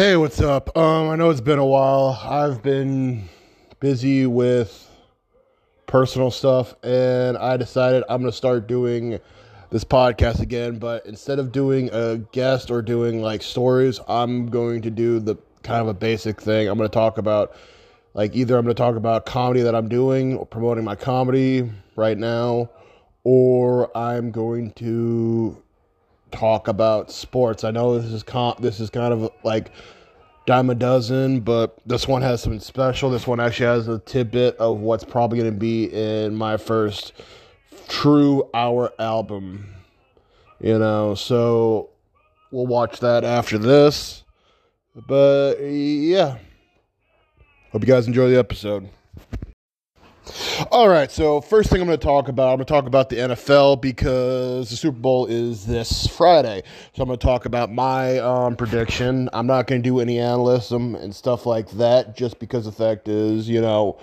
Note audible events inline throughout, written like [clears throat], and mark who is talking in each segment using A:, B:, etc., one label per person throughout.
A: Hey, what's up? Um, I know it's been a while. I've been busy with personal stuff, and I decided I'm going to start doing this podcast again. But instead of doing a guest or doing like stories, I'm going to do the kind of a basic thing. I'm going to talk about like either I'm going to talk about comedy that I'm doing or promoting my comedy right now, or I'm going to talk about sports. I know this is com- this is kind of like dime a dozen, but this one has something special. This one actually has a tidbit of what's probably going to be in my first true hour album. You know, so we'll watch that after this. But yeah. Hope you guys enjoy the episode. All right, so first thing I'm going to talk about, I'm going to talk about the NFL because the Super Bowl is this Friday. So I'm going to talk about my um, prediction. I'm not going to do any analysis and stuff like that just because the fact is, you know,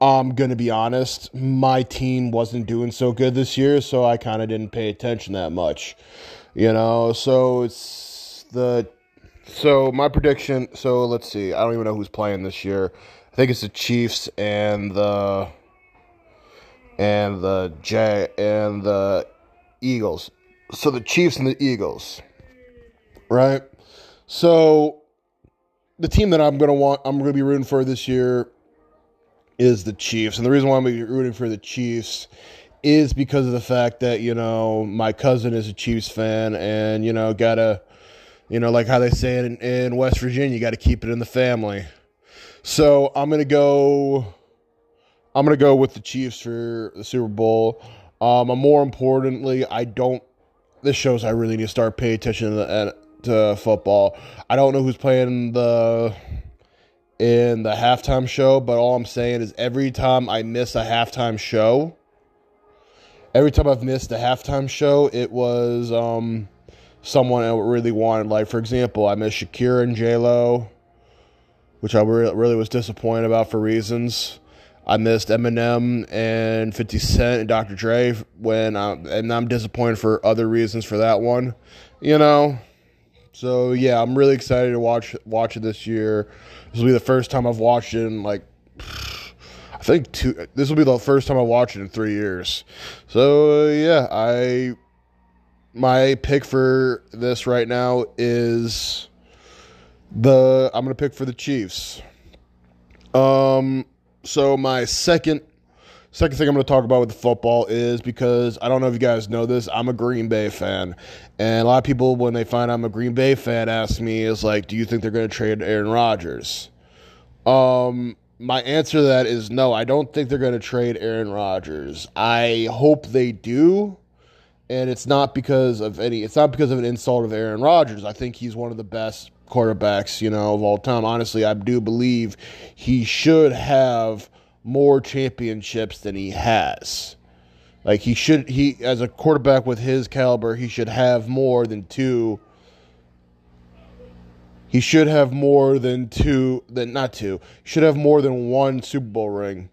A: I'm going to be honest, my team wasn't doing so good this year, so I kind of didn't pay attention that much. You know, so it's the so my prediction, so let's see. I don't even know who's playing this year. I think it's the Chiefs and the and the J and the Eagles. So the Chiefs and the Eagles. Right? So the team that I'm gonna want I'm gonna be rooting for this year is the Chiefs. And the reason why I'm rooting for the Chiefs is because of the fact that, you know, my cousin is a Chiefs fan and, you know, gotta you know, like how they say it in, in West Virginia, you gotta keep it in the family. So I'm gonna go. I'm gonna go with the Chiefs for the Super Bowl. Um, more importantly, I don't. This shows I really need to start paying attention to, to football. I don't know who's playing the in the halftime show, but all I'm saying is every time I miss a halftime show, every time I've missed a halftime show, it was um, someone I really wanted. Like for example, I missed Shakira and J Lo which I really was disappointed about for reasons. I missed Eminem and 50 Cent and Dr. Dre when I, and I'm disappointed for other reasons for that one, you know. So yeah, I'm really excited to watch watch it this year. This will be the first time I've watched it in like I think two. This will be the first time I watch it in three years. So yeah, I my pick for this right now is the I'm gonna pick for the Chiefs. Um, so my second second thing I'm gonna talk about with the football is because I don't know if you guys know this, I'm a Green Bay fan, and a lot of people when they find I'm a Green Bay fan ask me is like, do you think they're gonna trade Aaron Rodgers? Um, my answer to that is no. I don't think they're gonna trade Aaron Rodgers. I hope they do and it's not because of any it's not because of an insult of Aaron Rodgers. I think he's one of the best quarterbacks, you know, of all time. Honestly, I do believe he should have more championships than he has. Like he should he as a quarterback with his caliber, he should have more than two he should have more than two than not two. Should have more than one Super Bowl ring.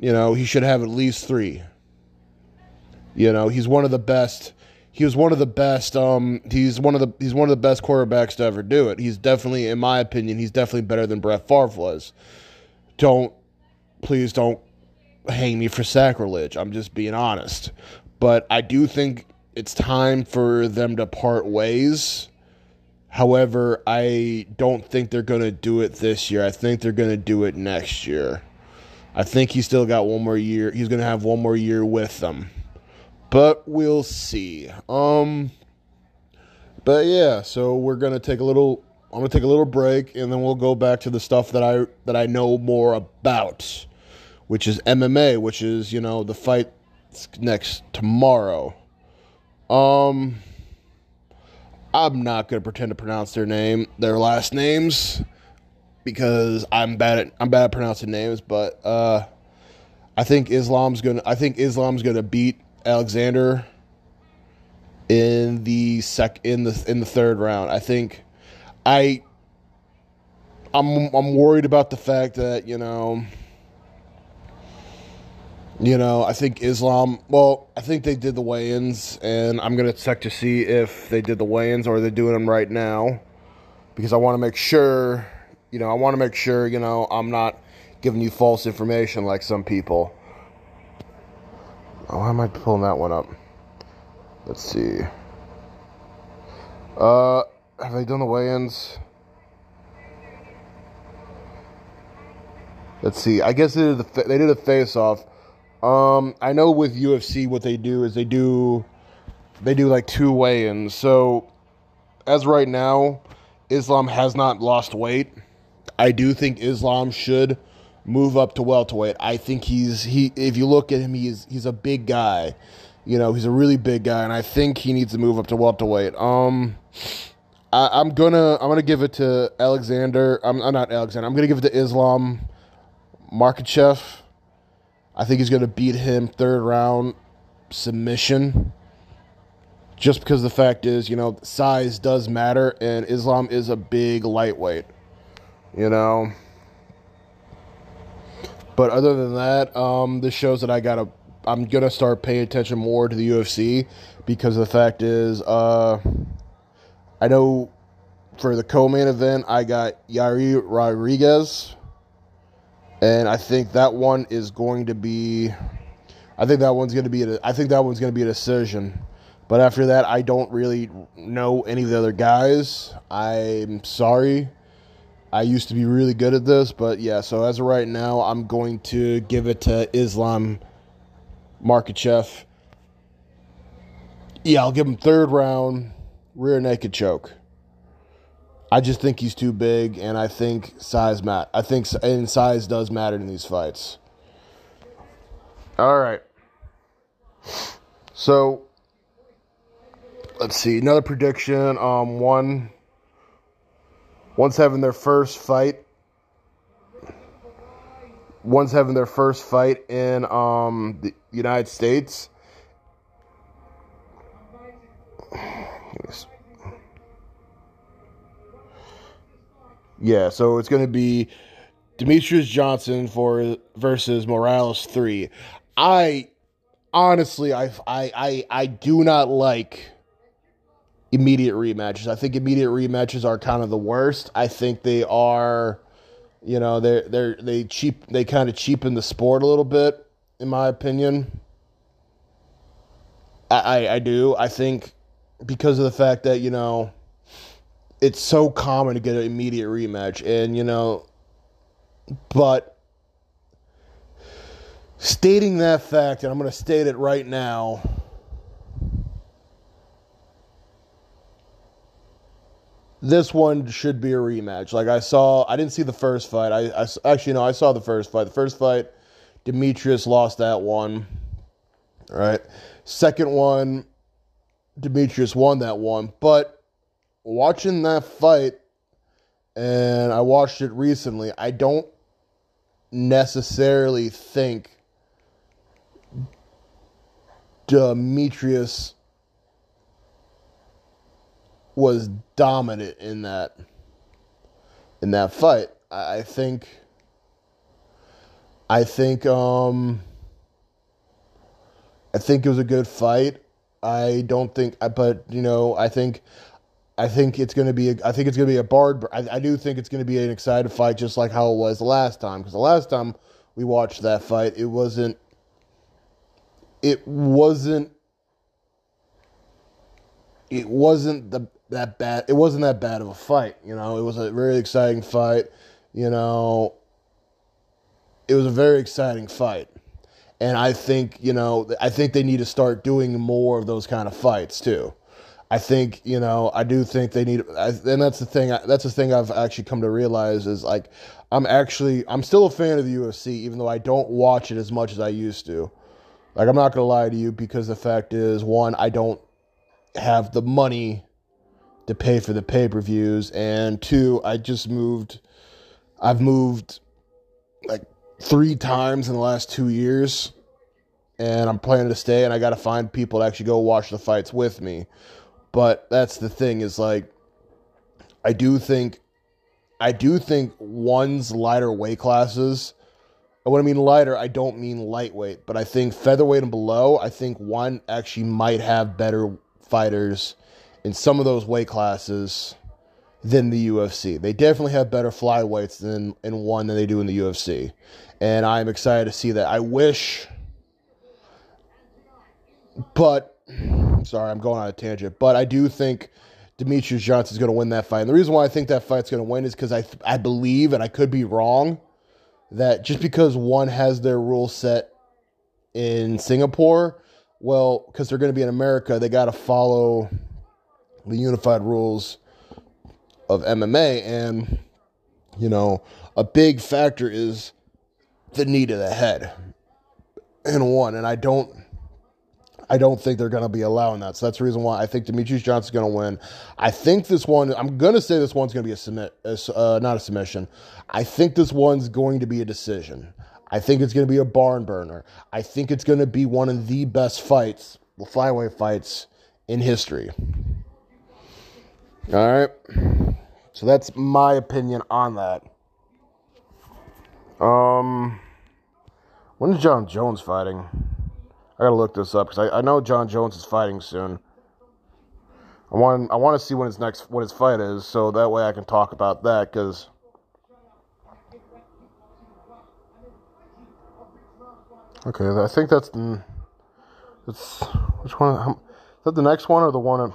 A: You know, he should have at least 3. You know, he's one of the best. He was one of the best. Um, he's one of the he's one of the best quarterbacks to ever do it. He's definitely, in my opinion, he's definitely better than Brett Favre was. Don't, please don't hang me for sacrilege. I'm just being honest. But I do think it's time for them to part ways. However, I don't think they're going to do it this year. I think they're going to do it next year. I think he's still got one more year. He's going to have one more year with them but we'll see. Um, but yeah, so we're gonna take a little. I'm gonna take a little break, and then we'll go back to the stuff that I that I know more about, which is MMA, which is you know the fight next tomorrow. Um, I'm not gonna pretend to pronounce their name, their last names, because I'm bad at I'm bad at pronouncing names. But uh, I think Islam's gonna I think Islam's gonna beat Alexander in the sec in the in the third round. I think I I'm I'm worried about the fact that, you know, you know, I think Islam, well, I think they did the weigh-ins and I'm going to check to see if they did the weigh-ins or they're doing them right now. because I want to make sure, you know, I want to make sure, you know, I'm not giving you false information like some people. Oh, why am I pulling that one up? Let's see. Uh, have they done the weigh-ins? Let's see. I guess they did, the, they did a face-off. Um, I know with UFC what they do is they do they do like two weigh-ins. So as right now, Islam has not lost weight. I do think Islam should move up to welterweight. I think he's he if you look at him, he's he's a big guy. You know, he's a really big guy, and I think he needs to move up to welterweight. Um, I, am gonna I'm gonna give it to Alexander. I'm, I'm not Alexander. I'm gonna give it to Islam Makhachev. I think he's gonna beat him third round submission. Just because the fact is, you know, size does matter, and Islam is a big lightweight. You know. But other than that, um, this shows that I gotta. I'm gonna start paying attention more to the UFC because the fact is, uh, I know for the co-main event I got Yair Rodriguez, and I think that one is going to be. I think that one's to be. A, I think that one's to be a decision. But after that, I don't really know any of the other guys. I'm sorry. I used to be really good at this, but yeah, so as of right now, I'm going to give it to Islam Makhachev. Yeah, I'll give him third round, rear naked choke. I just think he's too big, and I think size mat. I think and size does matter in these fights. All right. So let's see another prediction. Um, one One's having their first fight. One's having their first fight in um, the United States. Yeah, so it's going to be Demetrious Johnson for versus Moraes three. I honestly, I I I, I do not like immediate rematches. I think immediate rematches are kind of the worst. I think they are, you know, they're they're they cheap they kind of cheapen the sport a little bit, in my opinion. I, I, I do. I think because of the fact that you know it's so common to get an immediate rematch, and you know, but stating that fact, and I'm going to state it right now this one should be a rematch. Like I saw, I didn't see the first fight. I, I actually no, I saw the first fight. The first fight, Demetrious lost that one. All right. Second one, Demetrious won that one. But watching that fight, and I watched it recently, I don't necessarily think Demetrious was dominant in that in that fight. I, think I think um I think it was a good fight. I don't think but you know, I think I think it's going to be. A, I think it's going to be a barred. I, I do think it's going to be an excited fight, just like how it was the last time. Because the last time we watched that fight, it wasn't. It wasn't. It wasn't the that bad. It wasn't that bad of a fight. You know, it was a very exciting fight. You know, it was a very exciting fight. And I think, you know, I think they need to start doing more of those kind of fights too. I think, you know, I do think they need, I, and that's the thing, that's the thing I've actually come to realize is like, I'm actually, I'm still a fan of the UFC, even though I don't watch it as much as I used to. Like, I'm not going to lie to you because the fact is, one, I don't have the money to pay for the pay per views, and two, I just moved. I've moved like three times in the last two years, and I'm planning to stay. And I got to find people to actually go watch the fights with me. But that's the thing is like, I do think, I do think one's lighter weight classes. And when I mean lighter, I don't mean lightweight, but I think featherweight and below, I think one actually might have better fighters in some of those weight classes than the UFC. They definitely have better flyweights than in one than they do in the UFC. And I'm excited to see that. I wish but sorry, I'm going on a tangent, but I do think Demetrious Johnson is going to win that fight. And the reason why I think that fight's going to win is because I I believe, and I could be wrong, that just because one has their rule set in Singapore, well, because they're going to be in America, they got to follow the unified rules of MMA, and you know, a big factor is the knee to the head in one, and I don't. I don't think they're going to be allowing that. So that's the reason why I think Demetrious Johnson's going to win. I think this one, I'm going to say this one's going to be a submit, uh, not a submission. I think this one's going to be a decision. I think it's going to be a barn burner. I think it's going to be one of the best fights, flyweight fights in history. All right. So that's my opinion on that. Um, when is Jon Jones fighting? I gotta look this up because I, I know Jon Jones is fighting soon. I want I want to see when his next what his fight is, so that way I can talk about that. Because okay, I think that's that's which one? Is that the next one or the one?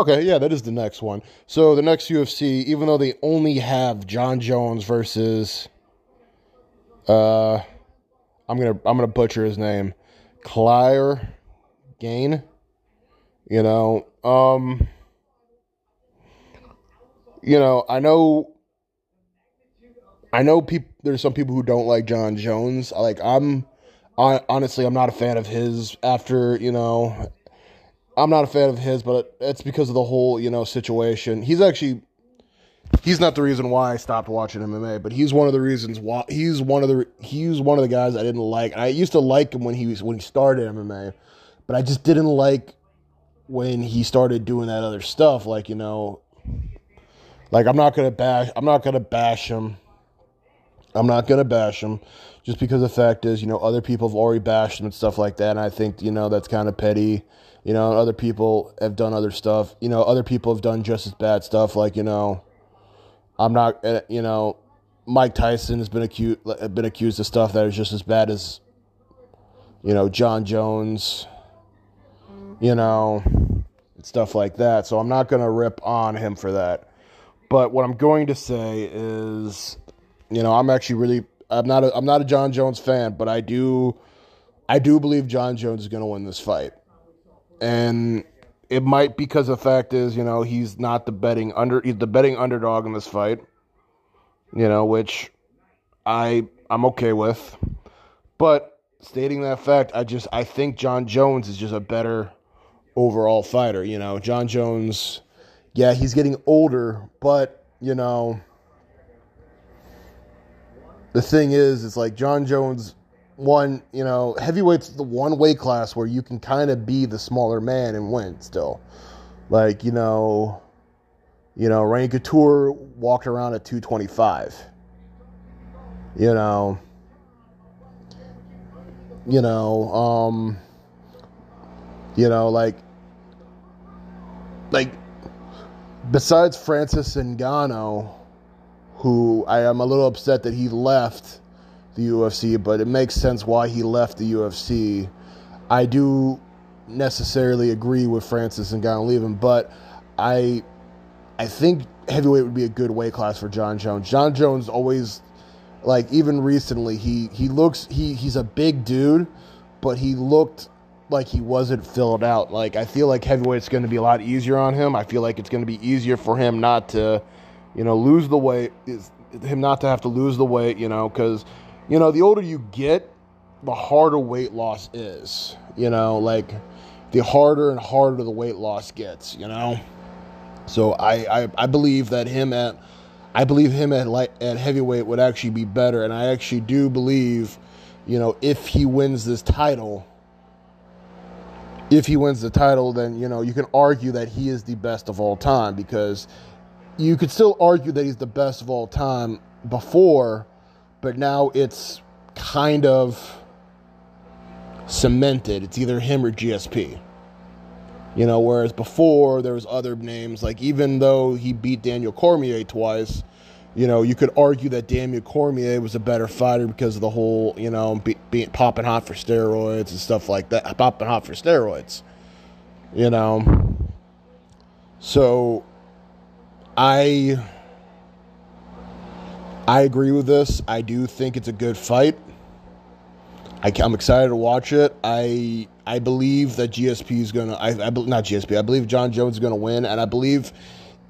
A: Okay, yeah, that is the next one. So the next UFC, even though they only have Jon Jones versus uh I'm gonna I'm gonna butcher his name, Clyre Gain. You know, um, you know, I know, I know people. There's some people who don't like Jon Jones. Like I'm, I, honestly, I'm not a fan of his. After you know, I'm not a fan of his, but it's because of the whole you know situation. He's actually he's not the reason why I stopped watching MMA, but he's one of the reasons why he's one of the he's one of the guys I didn't like. I used to like him when he was when he started MMA, but I just didn't like when he started doing that other stuff. Like you know, like I'm not gonna bash I'm not gonna bash him. I'm not gonna bash him just because the fact is, you know, other people have already bashed him and stuff like that, and I think you know that's kind of petty. You know, other people have done other stuff. You know, other people have done just as bad stuff. Like you know I'm not, uh, you know, Mike Tyson has been accused been accused of stuff that is just as bad as, you know, Jon Jones, you know, stuff like that. So I'm not going to rip on him for that. But what I'm going to say is, you know, I'm actually really I'm not a, I'm not a Jon Jones fan, but I do I do believe Jon Jones is going to win this fight. And it might because the fact is, you know, he's not the betting under the betting underdog in this fight. You know, which I I'm okay with. But stating that fact, I just I think Jon Jones is just a better overall fighter, you know. Jon Jones yeah, he's getting older, but you know, the thing is, it's like Jon Jones one, you know, heavyweight's the one weight class where you can kind of be the smaller man and win still. Like, you know, you know, Randy Couture walked around at 225. You know, you know, um, you know, like, like, besides Francis Ngannou, who I am a little upset that he left the UFC, but it makes sense why he left the UFC. I do necessarily agree with Francis and Ngannou leaving, but I I think heavyweight would be a good weight class for Jon Jones. Jon Jones always like even recently he he looks he he's a big dude, but he looked like he wasn't filled out. Like I feel like heavyweight's going to be a lot easier on him. I feel like it's going to be easier for him not to, you know, lose the weight. Is him not to have to lose the weight, you know, because you know, the older you get, the harder weight loss is. You know, like the harder and harder the weight loss gets, you know? So I, I, I believe that him at I believe him at light at heavyweight would actually be better, and I actually do believe, you know, if he wins this title, if he wins the title, then you know you can argue that he is the best of all time because you could still argue that he's the best of all time before but now it's kind of cemented. It's either him or GSP. You know, whereas before there was other names like even though he beat Daniel Cormier twice, you know, you could argue that Daniel Cormier was a better fighter because of the whole, you know, be, being popping hot for steroids and stuff like that, popping hot for steroids. You know, so I I agree with this. I do think it's a good fight. I, am excited to watch it. I I believe that GSP is gonna. I, I not GSP. I believe Jon Jones is gonna win, and I believe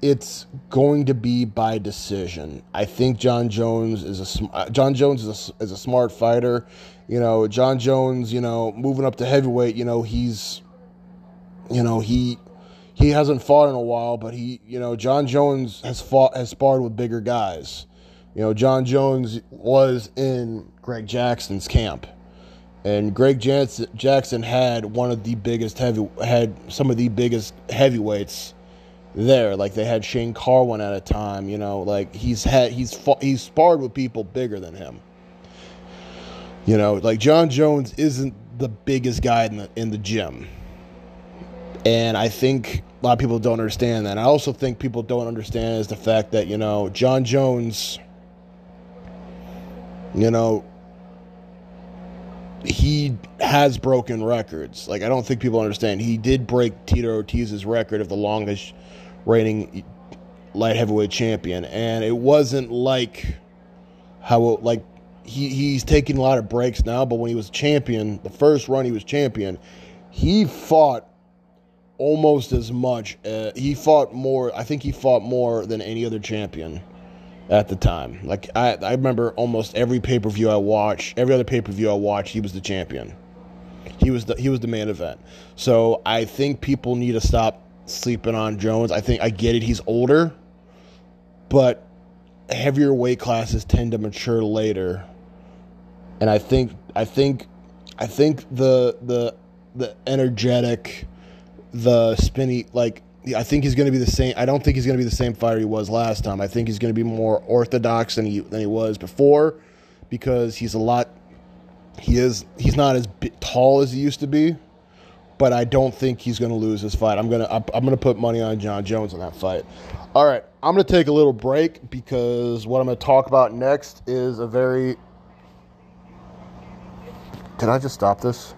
A: it's going to be by decision. I think Jon Jones is a uh, Jon Jones is a, is a smart fighter. You know, Jon Jones. You know, moving up to heavyweight. You know, he's, you know, he he hasn't fought in a while, but he, you know, Jon Jones has fought has sparred with bigger guys. You know, Jon Jones was in Greg Jackson's camp and Greg Jackson had one of the biggest heavy had some of the biggest heavyweights there. Like they had Shane Carwin at a time. You know, like he's had he's he's sparred with people bigger than him. You know, like Jon Jones isn't the biggest guy in the in the gym, and I think a lot of people don't understand that. I also think people don't understand is the fact that you know Jon Jones. You know, he has broken records. Like I don't think people understand. He did break Tito Ortiz's record of the longest reigning light heavyweight champion, and it wasn't like how like he he's taking a lot of breaks now. But when he was champion, the first run he was champion, he fought almost as much. Uh, he fought more. I think he fought more than any other champion at the time. Like I, I remember almost every pay per view I watched, every other pay per view I watched, he was the champion. He was the he was the main event. So I think people need to stop sleeping on Jones. I think I get it. He's older, but heavier weight classes tend to mature later. And I think I think I think the the the energetic, the spinny like I think he's going to be the same. I don't think he's going to be the same fighter he was last time. I think he's going to be more orthodox than he than he was before, because he's a lot. He is. He's not as tall as he used to be, but I don't think he's going to lose this fight. I'm gonna. I'm, I'm to put money on Jon Jones in that fight. All right, I'm to take a little break because what I'm to talk about next is a very. Did I just stop this?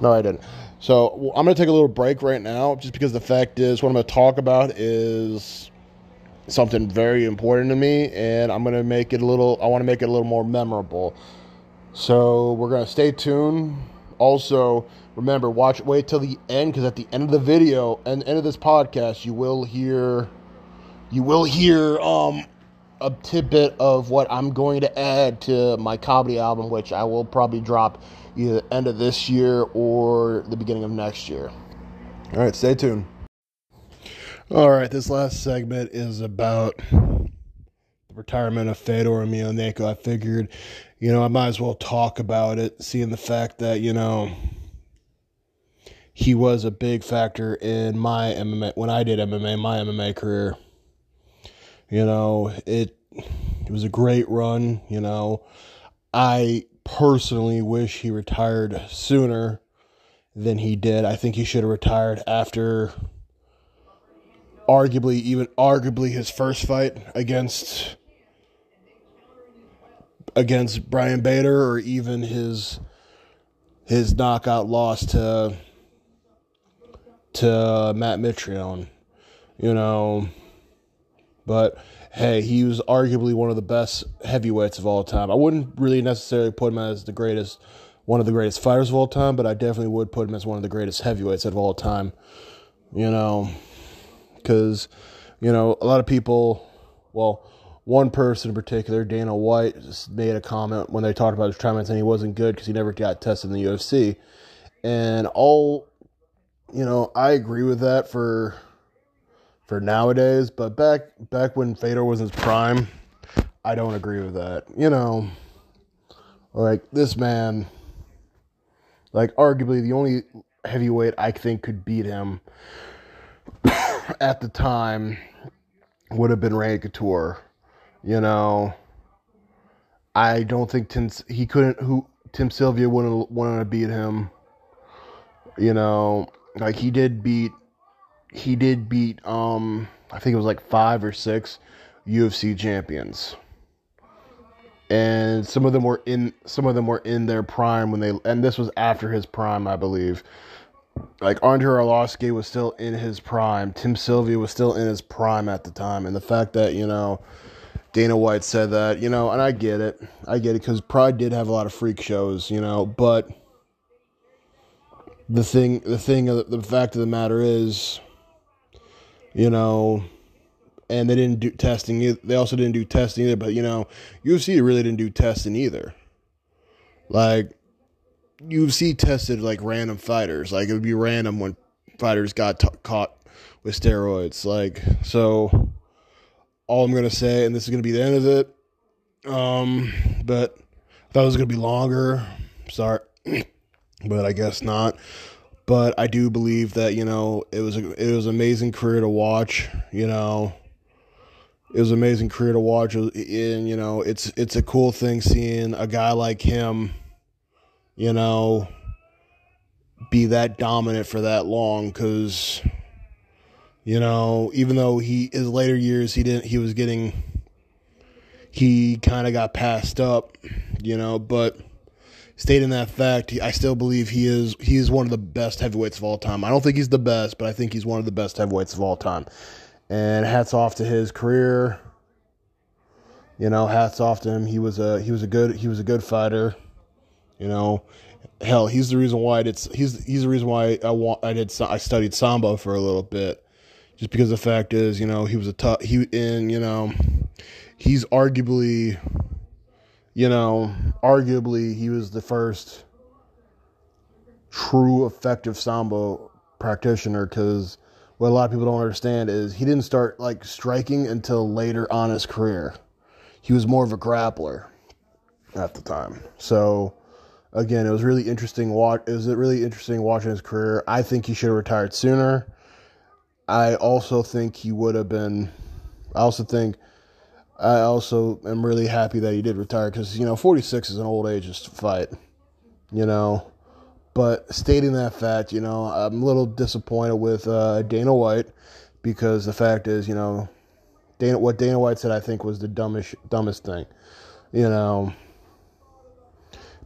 A: No, I didn't. So I'm going to take a little break right now, just because the fact is, what I'm going to talk about is something very important to me, and I'm going to make it a little. I want to make it a little more memorable. So we're going to stay tuned. Also, remember, watch. Wait till the end, because at the end of the video and end of this podcast, you will hear. You will hear um a tidbit of what I'm going to add to my comedy album, which I will probably drop either end of this year or the beginning of next year. All right, stay tuned. All right, this last segment is about the retirement of Fedor Emelianenko. I figured, you know, I might as well talk about it, seeing the fact that, you know, he was a big factor in my MMA when I did MMA, my MMA career. You know, it it was a great run, you know. I personally wish he retired sooner than he did. I think he should have retired after arguably even arguably his first fight against against Ryan Bader or even his his knockout loss to to Matt Mitrione. You know, but hey, he was arguably one of the best heavyweights of all time. I wouldn't really necessarily put him as the greatest, one of the greatest fighters of all time, but I definitely would put him as one of the greatest heavyweights of all time. You know, because, you know, a lot of people, well, one person in particular, Dana White, made a comment when they talked about his retirement and he wasn't good because he never got tested in the UFC. And all, you know, I agree with that for for nowadays. But back back when Fedor was his prime, I don't agree with that. You know, like this man, like arguably the only heavyweight I think could beat him [coughs] at the time would have been Randy Couture. You know, I don't think Tim he couldn't who Tim Sylvia wouldn't want to beat him. You know, like he did beat he did beat um I think it was like 5 or 6 UFC champions. And some of them were in some of them were in their prime when they and this was after his prime, I believe. Like Andrei Arlovski was still in his prime. Tim Sylvia was still in his prime at the time. And the fact that, you know, Dana White said that, you know, and I get it. I get it because Pride did have a lot of freak shows, you know, but the thing, the thing, the fact of the matter is, you know, and they didn't do testing. They also didn't do testing either. But you know, UFC really didn't do testing either. Like UFC tested like random fighters. Like it would be random when fighters got t- caught with steroids. Like so, all I'm gonna say, and this is gonna be the end of it. Um, but I thought it was gonna be longer. Sorry, [clears throat] but I guess not. But I do believe that you know it was a, it was an amazing career to watch. You know, it was an amazing career to watch, and you know it's it's a cool thing seeing a guy like him, you know, be that dominant for that long. Because you know, even though he his later years he didn't he was getting he kind of got passed up, you know, but stating that fact, I still believe he is he is one of the best heavyweights of all time. I don't think he's the best, but I think he's one of the best heavyweights of all time. And hats off to his career. You know, hats off to him. He was a he was a good he was a good fighter. You know, hell, he's the reason why I did he's he's the reason why I want I did I studied sambo for a little bit. Just because the fact is, you know, he was a tough he in, you know, he's arguably you know, arguably he was the first true effective sambo practitioner because what a lot of people don't understand is he didn't start like striking until later on his career. He was more of a grappler at the time. So again, it was really interesting watch it was really interesting watching his career. I think he should have retired sooner. I also think he would have been I also think I also am really happy that he did retire because you know 46 is an old age to fight, you know. But stating that fact, you know, I'm a little disappointed with uh, Dana White because the fact is, you know, Dana what Dana White said I think was the dumbest dumbest thing, you know.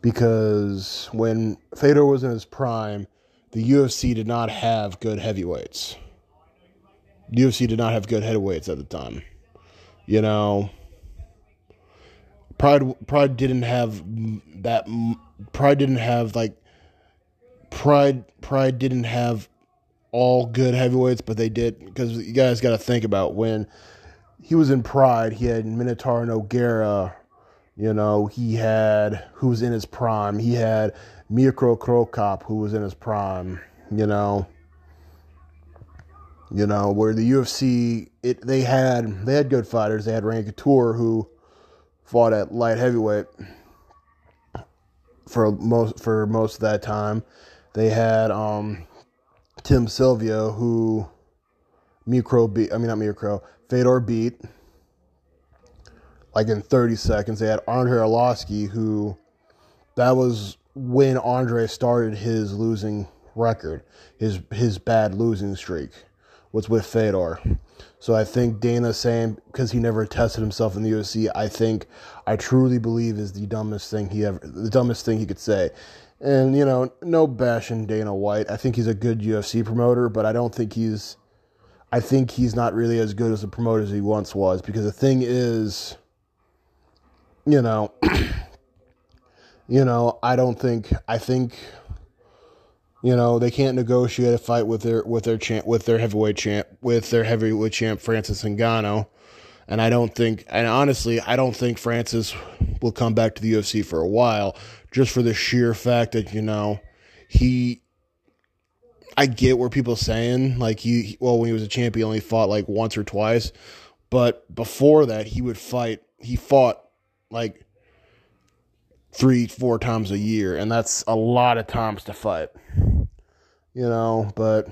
A: Because when Fedor was in his prime, the UFC did not have good heavyweights. The UFC did not have good heavyweights at the time you know pride pride didn't have that pride didn't have like pride pride didn't have all good heavyweights but they did because you guys got to think about when he was in pride he had minotaur and nogueira you know he had who was in his prime he had mirko cro cop who was in his prime you know you know, where the UFC it they had they had good fighters. They had Randy Couture who fought at light heavyweight for most for most of that time. They had um, Tim Sylvia who Micro beat. I mean not Micro. Fedor beat like in 30 seconds. They had Andrei Arlovski who that was when Andre started his losing record, his his bad losing streak was with Fedor. So I think Dana saying because he never tested himself in the UFC, I think I truly believe is the dumbest thing he ever the dumbest thing he could say. And you know, no bashing Dana White. I think he's a good UFC promoter, but I don't think he's I think he's not really as good as a promoter as he once was because the thing is you know [clears throat] you know, I don't think I think you know, they can't negotiate a fight with their with their champ with their heavyweight champ with their heavyweight champ Francis Ngannou. And I don't think and honestly, I don't think Francis will come back to the UFC for a while just for the sheer fact that, you know, he I get where people saying like he well when he was a champ he only fought like once or twice, but before that he would fight he fought like three, four times a year, and that's a lot of times to fight. You know, but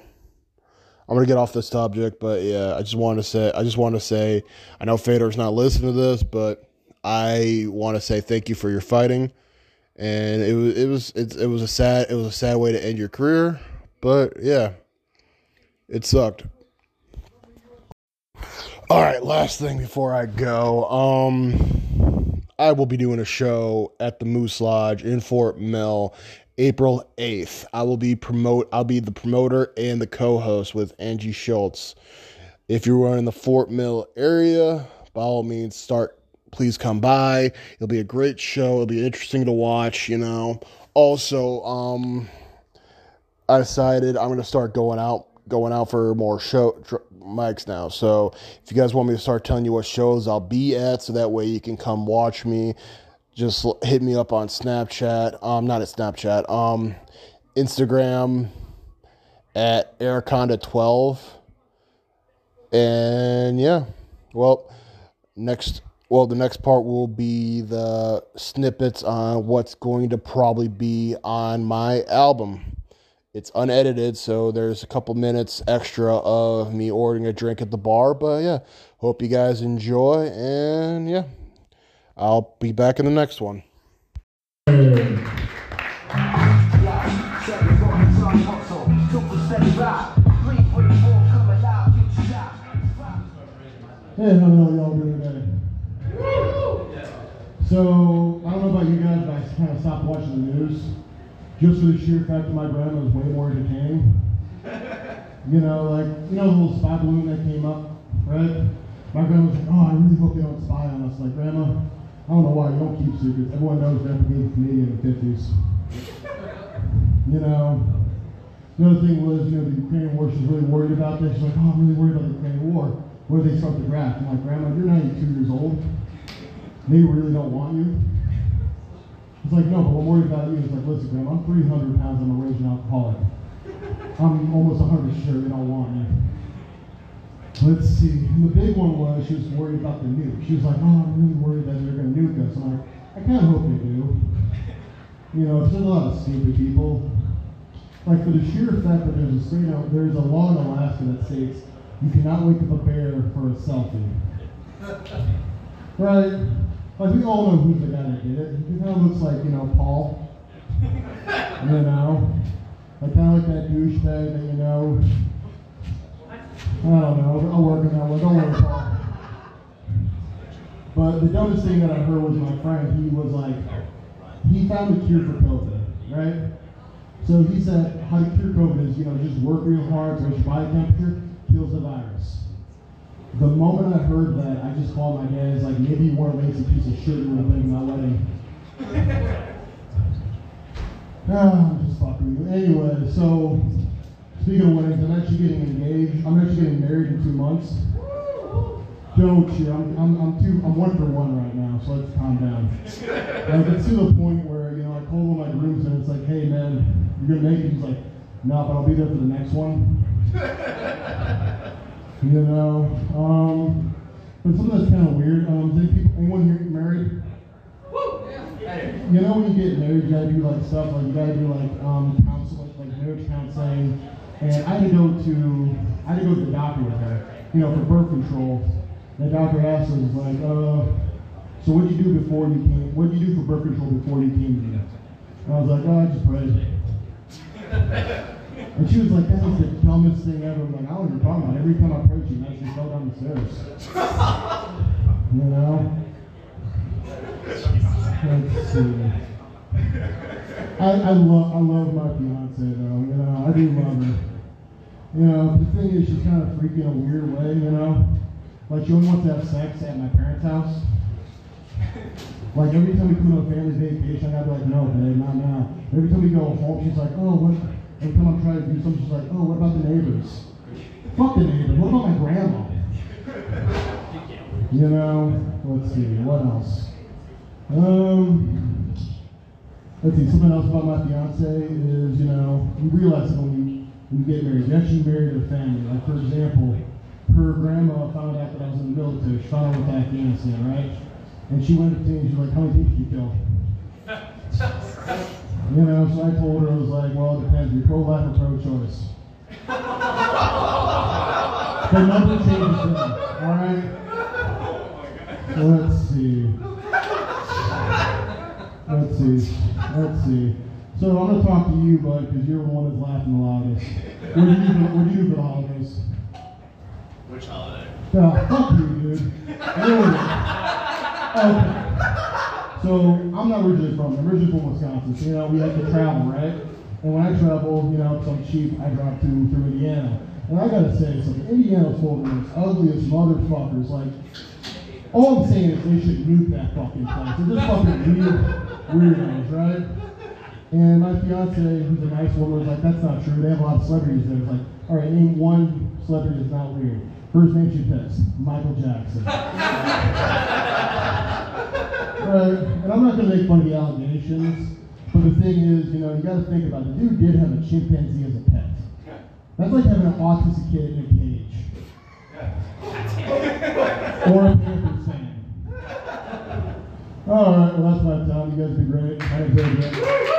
A: I'm gonna get off this subject, but yeah, I just want to say, I just want to say, I know Fedor's not listening to this, but I want to say thank you for your fighting, and it was, it was, it, it was a sad, it was a sad way to end your career,
B: But yeah, it sucked. All right, last thing before I go. Um I will be doing a show at the Moose Lodge in Fort Mill April 8th. I will be promote I'll be the promoter and the co-host with Angie Schultz. If you're in the Fort Mill area, by all means start please come by. It'll be a great show. It'll be interesting to watch, you know. Also, um I decided I'm going to start going out going out for more show tr- mics now. So if you guys want me to start telling you what shows I'll be at, so that way you can come watch me, just hit me up on Snapchat. Um, not at Snapchat. Um, Instagram at Airconda12. And yeah, well, next. Well, the next part will be the snippets on what's going to probably be on my album. It's unedited, so there's a couple minutes extra of me ordering a drink at the bar. But yeah, hope you guys enjoy, and yeah, I'll be back in the next one.
A: Hey, how hell y'all doing today? So, I don't know about you guys, but I kind of stopped watching the news just for the sheer fact that my grandma was way more entertaining. [laughs] You know, like, you know the little spy balloon that came up, right? My grandma was like, oh, I really hope they don't spy on us. Like, Grandma, I don't know why you don't keep secrets. Everyone knows Grandpa gave Canadian in the 50s. [laughs] You know, the other thing was, you know, the Ukrainian war, she's really worried about this. She's like, oh, I'm really worried about the Ukrainian war. Where they start the draft? I'm like, Grandma, you're 92 years old. They really don't want you. It's like, no, but I'm worried about you. It's like, listen, Grandma, I'm 300 pounds. I'm a raging alcoholic. I'm almost 100 sure they don't want me. Let's see. And the big one was she was worried about the nuke. She was like, oh, I'm really worried that they're going to nuke us. I'm like, I kind of hope they do. You know, there's a lot of stupid people. Like for the sheer fact that there's a straight out, there's a law in Alaska that states you cannot wake up a bear for a selfie. [laughs] Right? Like we all know who's the guy that did it. He kind of looks like, you know, Paul. You know? Like kind of like that douchebag that you know. I don't know. I'll work on that one. Don't worry, Paul. But the dumbest thing that I heard was my friend. He was like, he found a cure for COVID, right? So he said, how to cure COVID is, you know, just work real hard, so your body temperature kills the virus. The moment I heard that, I just called my dad. It's like, maybe you weren't lazy piece of shit you were thinking my wedding. [laughs] Ah, I'm just fucking with you. Anyway, so speaking of weddings, I'm actually getting engaged. I'm actually getting married in two months. Don't you? I'm, I'm, I'm too. I'm one for one right now, so let's calm down. Like it's to the point where you know I call one of my grooms and it's like, hey man, you're gonna make it. He's like, no, but I'll be there for the next one. [laughs] You know, um, but something that's kind of weird. Um, is people, anyone here get married? You know when you get married, you gotta do like stuff like you gotta do like um counseling, like marriage counseling. And I had to go to I had to go to the doctor with her, you know, for birth control. And the doctor asked us like, uh, so what did you do before you came? What did you do for birth control before you came to me? And I was like, oh, I just prayed. [laughs] And she was like, that was the dumbest thing ever. I'm like, I don't you're talking about. Every time I approach you, she actually fell down the stairs. You know? Let's see. I, I love I love my fiance though, you know, I do love her. You know, the thing is she's kind of freaky in a weird way, you know? Like she only wants to have sex at my parents' house. Like every time we come to a family vacation, I gotta be like, no, babe, not now. Every time we go home, she's like, oh, what? Every time I'm trying to do something, she's like, oh, what about the neighbors? Fuck the neighbors. What about my grandma? You know, let's see, what else? Um, let's see, something else about my fiance is, you know, you realize when you, when you get married, you actually marry your family. Like, for example, her grandma found out that I was in the military. She found out with Afghanistan, right? And she went to me and she's like, how many people did you kill? [laughs] You know, so I told her, I was like, well, it depends. You're pro-life or pro-choice. [laughs] the number changes then, all right? Let's see. Let's see. Let's see. So I'm gonna talk to you, bud, because you're the one that's laughing the loudest. What do you do? For, what do you do for the holidays?
C: Which holiday?
A: Uh, fuck you, dude. Really? Okay. So I'm not originally from. I'm originally from Wisconsin. So you know we have to travel, right? And when I travel, you know, some cheap, I drive to through Indiana. And I gotta say, so Indiana's full of the ugliest motherfuckers. Like, all I'm saying is they should nuke that fucking place. They're just fucking weird weirdos, right? And my fiance, who's a nice woman, was like, that's not true. They have a lot of celebrities there. It's like, all right, name one celebrity that's not weird. First she picks, Michael Jackson. [laughs] right, and I'm not going to make fun of the allegations, but the thing is, you know, you got to think about it. The dude did have a chimpanzee as a pet. That's like having an autistic kid in a cage. [laughs] or a Panthers fan. All right, well, that's my time. You guys have been great. I enjoyed it.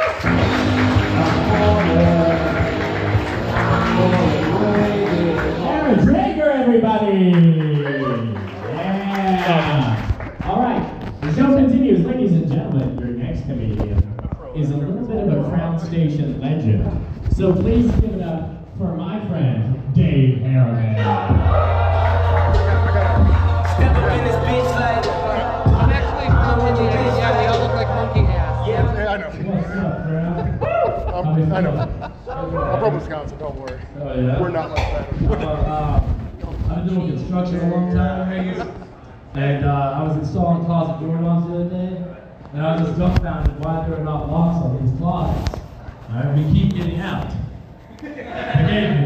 D: So please give it up for my friend, Dave Harriman.
E: Step up in this bitch like
F: I'm actually from Indiana. Yeah, we all look like monkey ass.
A: Yeah, I know.
D: What's up, bro?
A: Um, I know. I'm from Wisconsin, don't worry.
D: Oh, yeah?
A: We're not like that.
G: Uh, I've been doing construction a long time, and uh, I was installing closet door knobs the other day, and I was just dumbfounded why there are not locks on these closets. All right, we keep getting out.